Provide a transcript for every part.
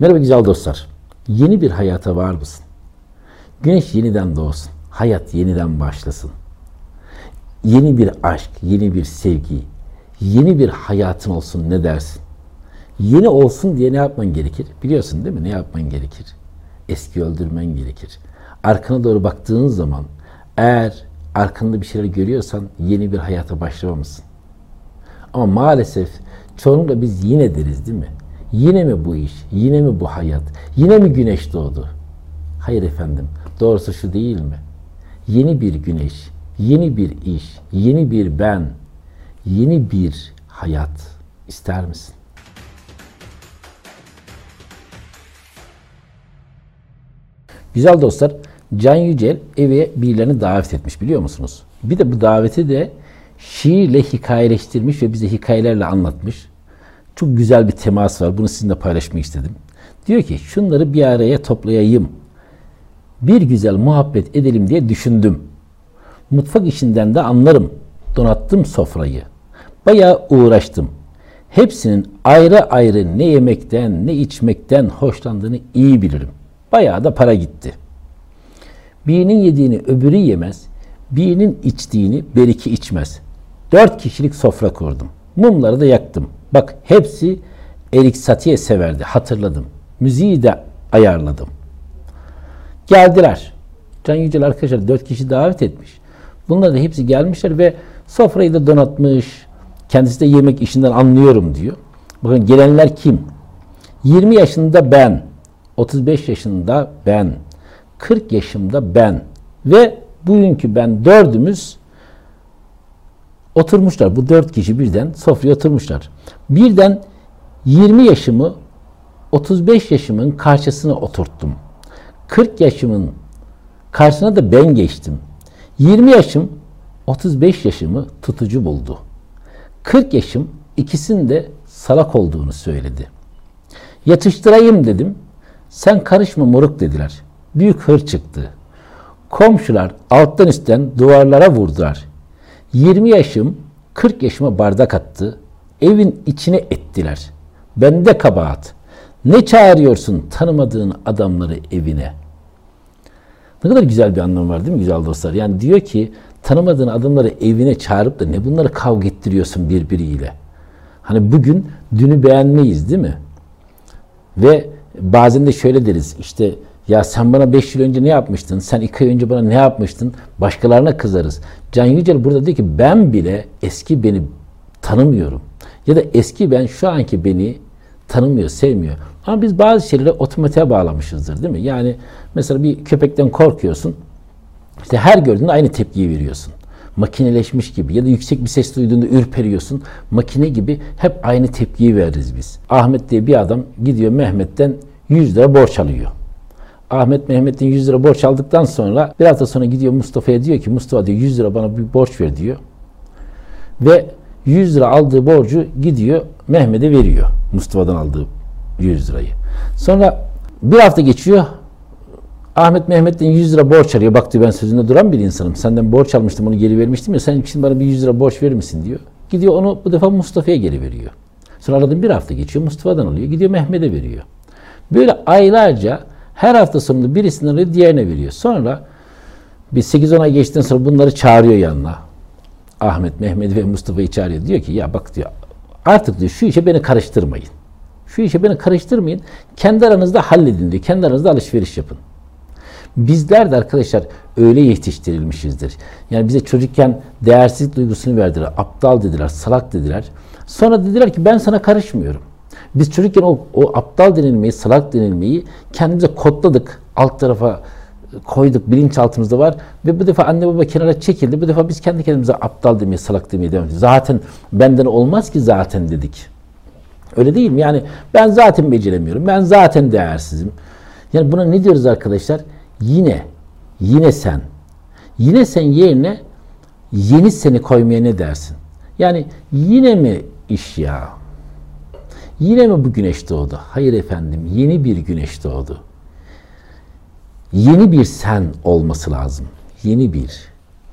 Merhaba güzel dostlar. Yeni bir hayata var mısın? Güneş yeniden doğsun. Hayat yeniden başlasın. Yeni bir aşk, yeni bir sevgi, yeni bir hayatın olsun ne dersin? Yeni olsun diye ne yapman gerekir? Biliyorsun değil mi? Ne yapman gerekir? Eski öldürmen gerekir. Arkana doğru baktığın zaman eğer arkanda bir şeyler görüyorsan yeni bir hayata başlamamışsın. Ama maalesef çoğunlukla biz yine deriz değil mi? Yine mi bu iş? Yine mi bu hayat? Yine mi güneş doğdu? Hayır efendim. Doğrusu şu değil mi? Yeni bir güneş, yeni bir iş, yeni bir ben, yeni bir hayat ister misin? Güzel dostlar, Can Yücel eve birilerini davet etmiş biliyor musunuz? Bir de bu daveti de şiirle hikayeleştirmiş ve bize hikayelerle anlatmış. Çok güzel bir temas var. Bunu sizinle paylaşmak istedim. Diyor ki şunları bir araya toplayayım. Bir güzel muhabbet edelim diye düşündüm. Mutfak işinden de anlarım. Donattım sofrayı. Bayağı uğraştım. Hepsinin ayrı ayrı ne yemekten ne içmekten hoşlandığını iyi bilirim. Bayağı da para gitti. Birinin yediğini öbürü yemez. Birinin içtiğini beriki içmez. Dört kişilik sofra kurdum. Mumları da yaktım. Bak hepsi Erik Satie severdi. Hatırladım. Müziği de ayarladım. Geldiler. Can Yücel arkadaşlar dört kişi davet etmiş. Bunlar da hepsi gelmişler ve sofrayı da donatmış. Kendisi de yemek işinden anlıyorum diyor. Bakın gelenler kim? 20 yaşında ben. 35 yaşında ben. 40 yaşımda ben. Ve bugünkü ben dördümüz oturmuşlar. Bu dört kişi birden sofraya oturmuşlar. Birden 20 yaşımı 35 yaşımın karşısına oturttum. 40 yaşımın karşısına da ben geçtim. 20 yaşım 35 yaşımı tutucu buldu. 40 yaşım ikisinin de salak olduğunu söyledi. Yatıştırayım dedim. Sen karışma moruk dediler. Büyük hır çıktı. Komşular alttan üstten duvarlara vurdular. 20 yaşım 40 yaşıma bardak attı. Evin içine ettiler. Bende kabahat. Ne çağırıyorsun tanımadığın adamları evine? Ne kadar güzel bir anlam var değil mi güzel dostlar? Yani diyor ki tanımadığın adamları evine çağırıp da ne bunları kavga ettiriyorsun birbiriyle? Hani bugün dünü beğenmeyiz değil mi? Ve bazen de şöyle deriz işte ya sen bana 5 yıl önce ne yapmıştın? Sen 2 ay önce bana ne yapmıştın? Başkalarına kızarız. Can Yücel burada diyor ki ben bile eski beni tanımıyorum. Ya da eski ben şu anki beni tanımıyor, sevmiyor. Ama biz bazı şeyleri otomatiğe bağlamışızdır değil mi? Yani mesela bir köpekten korkuyorsun. İşte her gördüğünde aynı tepkiyi veriyorsun. Makineleşmiş gibi ya da yüksek bir ses duyduğunda ürperiyorsun. Makine gibi hep aynı tepkiyi veririz biz. Ahmet diye bir adam gidiyor Mehmet'ten 100 lira borç alıyor. Ahmet Mehmet'in 100 lira borç aldıktan sonra bir hafta sonra gidiyor Mustafa'ya diyor ki Mustafa diyor 100 lira bana bir borç ver diyor. Ve 100 lira aldığı borcu gidiyor Mehmet'e veriyor. Mustafa'dan aldığı 100 lirayı. Sonra bir hafta geçiyor. Ahmet Mehmet'ten 100 lira borç alıyor. Bak diyor ben sözünde duran bir insanım. Senden borç almıştım onu geri vermiştim ya. Sen şimdi bana bir 100 lira borç verir misin diyor. Gidiyor onu bu defa Mustafa'ya geri veriyor. Sonra aradan bir hafta geçiyor. Mustafa'dan alıyor. Gidiyor Mehmet'e veriyor. Böyle aylarca her hafta sonunda birisinden alıyor diğerine veriyor. Sonra bir 8-10 ay geçtikten sonra bunları çağırıyor yanına. Ahmet, Mehmet ve Mustafa'yı çağırıyor. Diyor ki ya bak diyor artık diyor şu işe beni karıştırmayın. Şu işe beni karıştırmayın. Kendi aranızda halledin diyor. Kendi aranızda alışveriş yapın. Bizler de arkadaşlar öyle yetiştirilmişizdir. Yani bize çocukken değersizlik duygusunu verdiler. Aptal dediler, salak dediler. Sonra dediler ki ben sana karışmıyorum. Biz çocukken o, o aptal denilmeyi, salak denilmeyi kendimize kodladık. Alt tarafa koyduk, bilinçaltımızda var. Ve bu defa anne baba kenara çekildi. Bu defa biz kendi kendimize aptal demeye, salak demeye devam. Zaten benden olmaz ki zaten dedik. Öyle değil mi? Yani ben zaten beceremiyorum. Ben zaten değersizim. Yani buna ne diyoruz arkadaşlar? Yine, yine sen. Yine sen yerine yeni seni koymaya ne dersin? Yani yine mi iş ya? Yine mi bu güneş doğdu? Hayır efendim, yeni bir güneş doğdu. Yeni bir sen olması lazım. Yeni bir,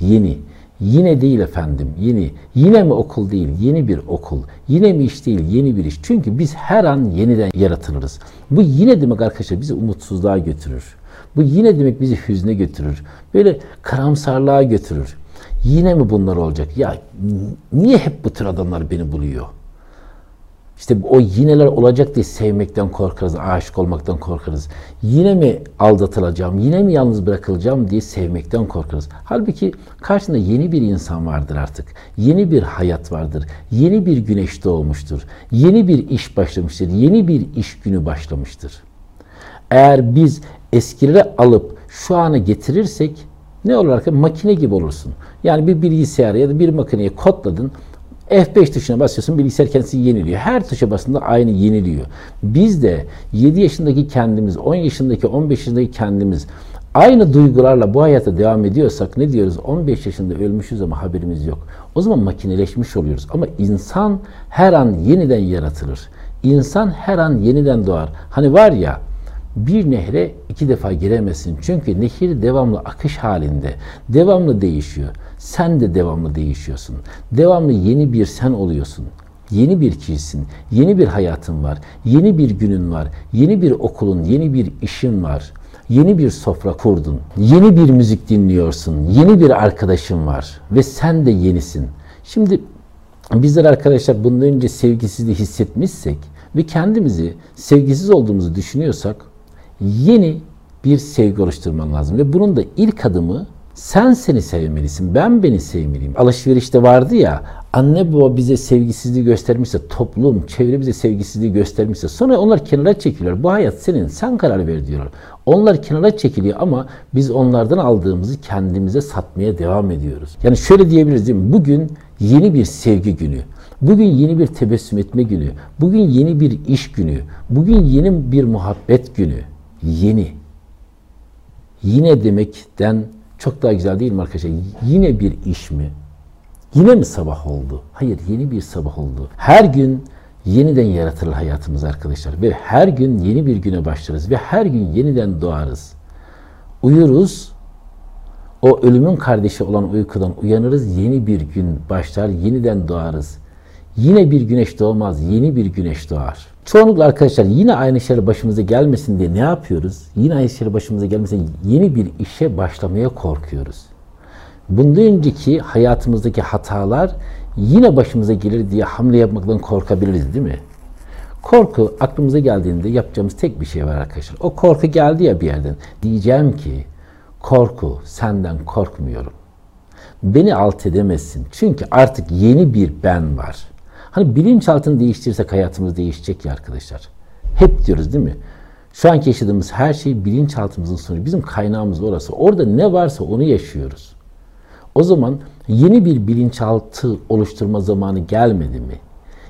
yeni, Yine değil efendim, yeni. Yine mi okul değil, yeni bir okul. Yine mi iş değil, yeni bir iş. Çünkü biz her an yeniden yaratılırız. Bu yine demek arkadaşlar bizi umutsuzluğa götürür. Bu yine demek bizi hüzne götürür. Böyle karamsarlığa götürür. Yine mi bunlar olacak? Ya niye hep bu tür adamlar beni buluyor? İşte o yineler olacak diye sevmekten korkarız, aşık olmaktan korkarız. Yine mi aldatılacağım, yine mi yalnız bırakılacağım diye sevmekten korkarız. Halbuki karşında yeni bir insan vardır artık. Yeni bir hayat vardır. Yeni bir güneş doğmuştur. Yeni bir iş başlamıştır. Yeni bir iş günü başlamıştır. Eğer biz eskileri alıp şu ana getirirsek ne olur arkadaşlar? Makine gibi olursun. Yani bir bilgisayarı ya da bir makineyi kodladın. F5 tuşuna basıyorsun bilgisayar kendisi yeniliyor. Her tuşa basında aynı yeniliyor. Biz de 7 yaşındaki kendimiz, 10 yaşındaki, 15 yaşındaki kendimiz aynı duygularla bu hayata devam ediyorsak ne diyoruz? 15 yaşında ölmüşüz ama haberimiz yok. O zaman makineleşmiş oluyoruz. Ama insan her an yeniden yaratılır. İnsan her an yeniden doğar. Hani var ya bir nehre iki defa giremezsin. Çünkü nehir devamlı akış halinde. Devamlı değişiyor. Sen de devamlı değişiyorsun. Devamlı yeni bir sen oluyorsun. Yeni bir kişisin. Yeni bir hayatın var. Yeni bir günün var. Yeni bir okulun, yeni bir işin var. Yeni bir sofra kurdun. Yeni bir müzik dinliyorsun. Yeni bir arkadaşın var. Ve sen de yenisin. Şimdi bizler arkadaşlar bundan önce sevgisizliği hissetmişsek ve kendimizi sevgisiz olduğumuzu düşünüyorsak yeni bir sevgi oluşturman lazım. Ve bunun da ilk adımı sen seni sevmelisin, ben beni sevmeliyim. Alışverişte vardı ya, anne baba bize sevgisizliği göstermişse, toplum, çevre bize sevgisizliği göstermişse, sonra onlar kenara çekiliyor. Bu hayat senin, sen karar ver diyorlar. Onlar kenara çekiliyor ama biz onlardan aldığımızı kendimize satmaya devam ediyoruz. Yani şöyle diyebiliriz değil mi? Bugün yeni bir sevgi günü. Bugün yeni bir tebessüm etme günü. Bugün yeni bir iş günü. Bugün yeni bir muhabbet günü. Yeni. Yine demekten çok daha güzel değil mi arkadaşlar? Yine bir iş mi? Yine mi sabah oldu? Hayır, yeni bir sabah oldu. Her gün yeniden yaratılır hayatımız arkadaşlar. Ve her gün yeni bir güne başlarız. Ve her gün yeniden doğarız. Uyuruz. O ölümün kardeşi olan uykudan uyanırız. Yeni bir gün başlar. Yeniden doğarız. Yine bir güneş doğmaz. Yeni bir güneş doğar. Çoğunlukla arkadaşlar yine aynı şeyler başımıza gelmesin diye ne yapıyoruz? Yine aynı şeyler başımıza gelmesin yeni bir işe başlamaya korkuyoruz. Bundan önceki hayatımızdaki hatalar yine başımıza gelir diye hamle yapmaktan korkabiliriz değil mi? Korku aklımıza geldiğinde yapacağımız tek bir şey var arkadaşlar. O korku geldi ya bir yerden. Diyeceğim ki korku senden korkmuyorum. Beni alt edemezsin. Çünkü artık yeni bir ben var. Hani bilinçaltını değiştirirsek hayatımız değişecek ya arkadaşlar. Hep diyoruz değil mi? Şu anki yaşadığımız her şey bilinçaltımızın sonucu. Bizim kaynağımız orası. Orada ne varsa onu yaşıyoruz. O zaman yeni bir bilinçaltı oluşturma zamanı gelmedi mi?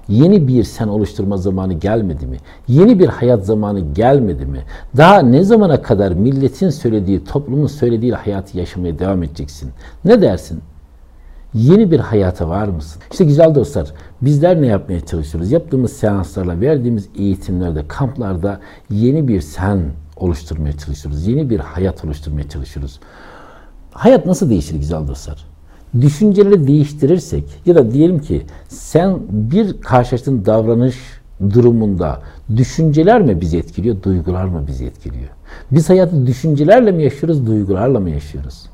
Yeni bir sen oluşturma zamanı gelmedi mi? Yeni bir hayat zamanı gelmedi mi? Daha ne zamana kadar milletin söylediği, toplumun söylediği hayatı yaşamaya devam edeceksin? Ne dersin? Yeni bir hayata var mısın? İşte güzel dostlar, bizler ne yapmaya çalışıyoruz? Yaptığımız seanslarla, verdiğimiz eğitimlerde, kamplarda yeni bir sen oluşturmaya çalışıyoruz. Yeni bir hayat oluşturmaya çalışıyoruz. Hayat nasıl değişir güzel dostlar? Düşünceleri değiştirirsek ya da diyelim ki sen bir karşılaştığın davranış durumunda düşünceler mi bizi etkiliyor, duygular mı bizi etkiliyor? Biz hayatı düşüncelerle mi yaşıyoruz, duygularla mı yaşıyoruz?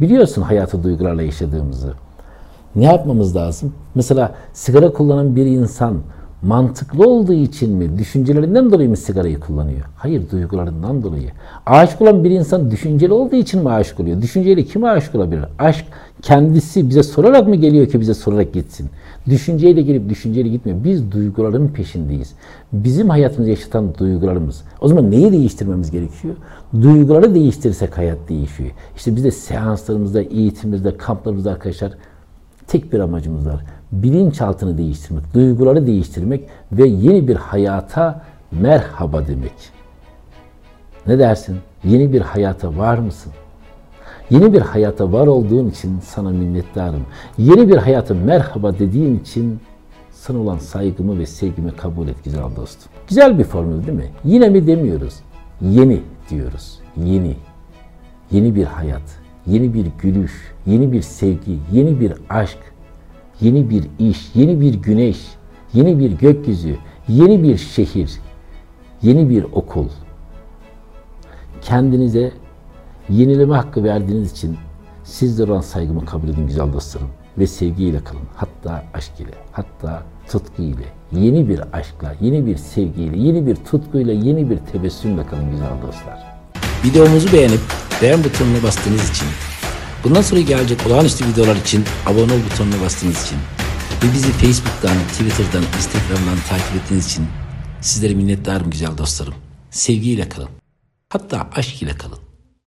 Biliyorsun hayatı duygularla yaşadığımızı. Ne yapmamız lazım? Mesela sigara kullanan bir insan mantıklı olduğu için mi, düşüncelerinden dolayı mı sigarayı kullanıyor? Hayır, duygularından dolayı. Aşık olan bir insan düşünceli olduğu için mi aşık oluyor? Düşünceyle kim aşık olabilir? Aşk kendisi bize sorarak mı geliyor ki bize sorarak gitsin? Düşünceyle gelip düşünceyle gitmiyor. Biz duyguların peşindeyiz. Bizim hayatımızı yaşatan duygularımız. O zaman neyi değiştirmemiz gerekiyor? Duyguları değiştirirsek hayat değişiyor. İşte biz de seanslarımızda, eğitimimizde, kamplarımızda arkadaşlar tek bir amacımız var. Bilinçaltını değiştirmek, duyguları değiştirmek ve yeni bir hayata merhaba demek. Ne dersin? Yeni bir hayata var mısın? Yeni bir hayata var olduğun için sana minnettarım. Yeni bir hayata merhaba dediğin için sana olan saygımı ve sevgimi kabul et güzel dostum. Güzel bir formül değil mi? Yine mi demiyoruz? Yeni diyoruz. Yeni. Yeni bir hayat. Yeni bir gülüş, yeni bir sevgi, yeni bir aşk, yeni bir iş, yeni bir güneş, yeni bir gökyüzü, yeni bir şehir, yeni bir okul. Kendinize yenileme hakkı verdiğiniz için sizlere olan saygımı kabul edin güzel dostlarım. Ve sevgiyle kalın. Hatta aşk ile, hatta tutku ile, yeni bir aşkla, yeni bir sevgiyle, yeni bir tutkuyla, yeni bir tebessümle kalın güzel dostlar. Videomuzu beğenip beğen butonuna bastığınız için, bundan sonra gelecek olağanüstü videolar için abone ol butonuna bastığınız için ve bizi Facebook'tan, Twitter'dan, Instagram'dan takip ettiğiniz için sizlere minnettarım güzel dostlarım. Sevgiyle kalın. Hatta aşk ile kalın.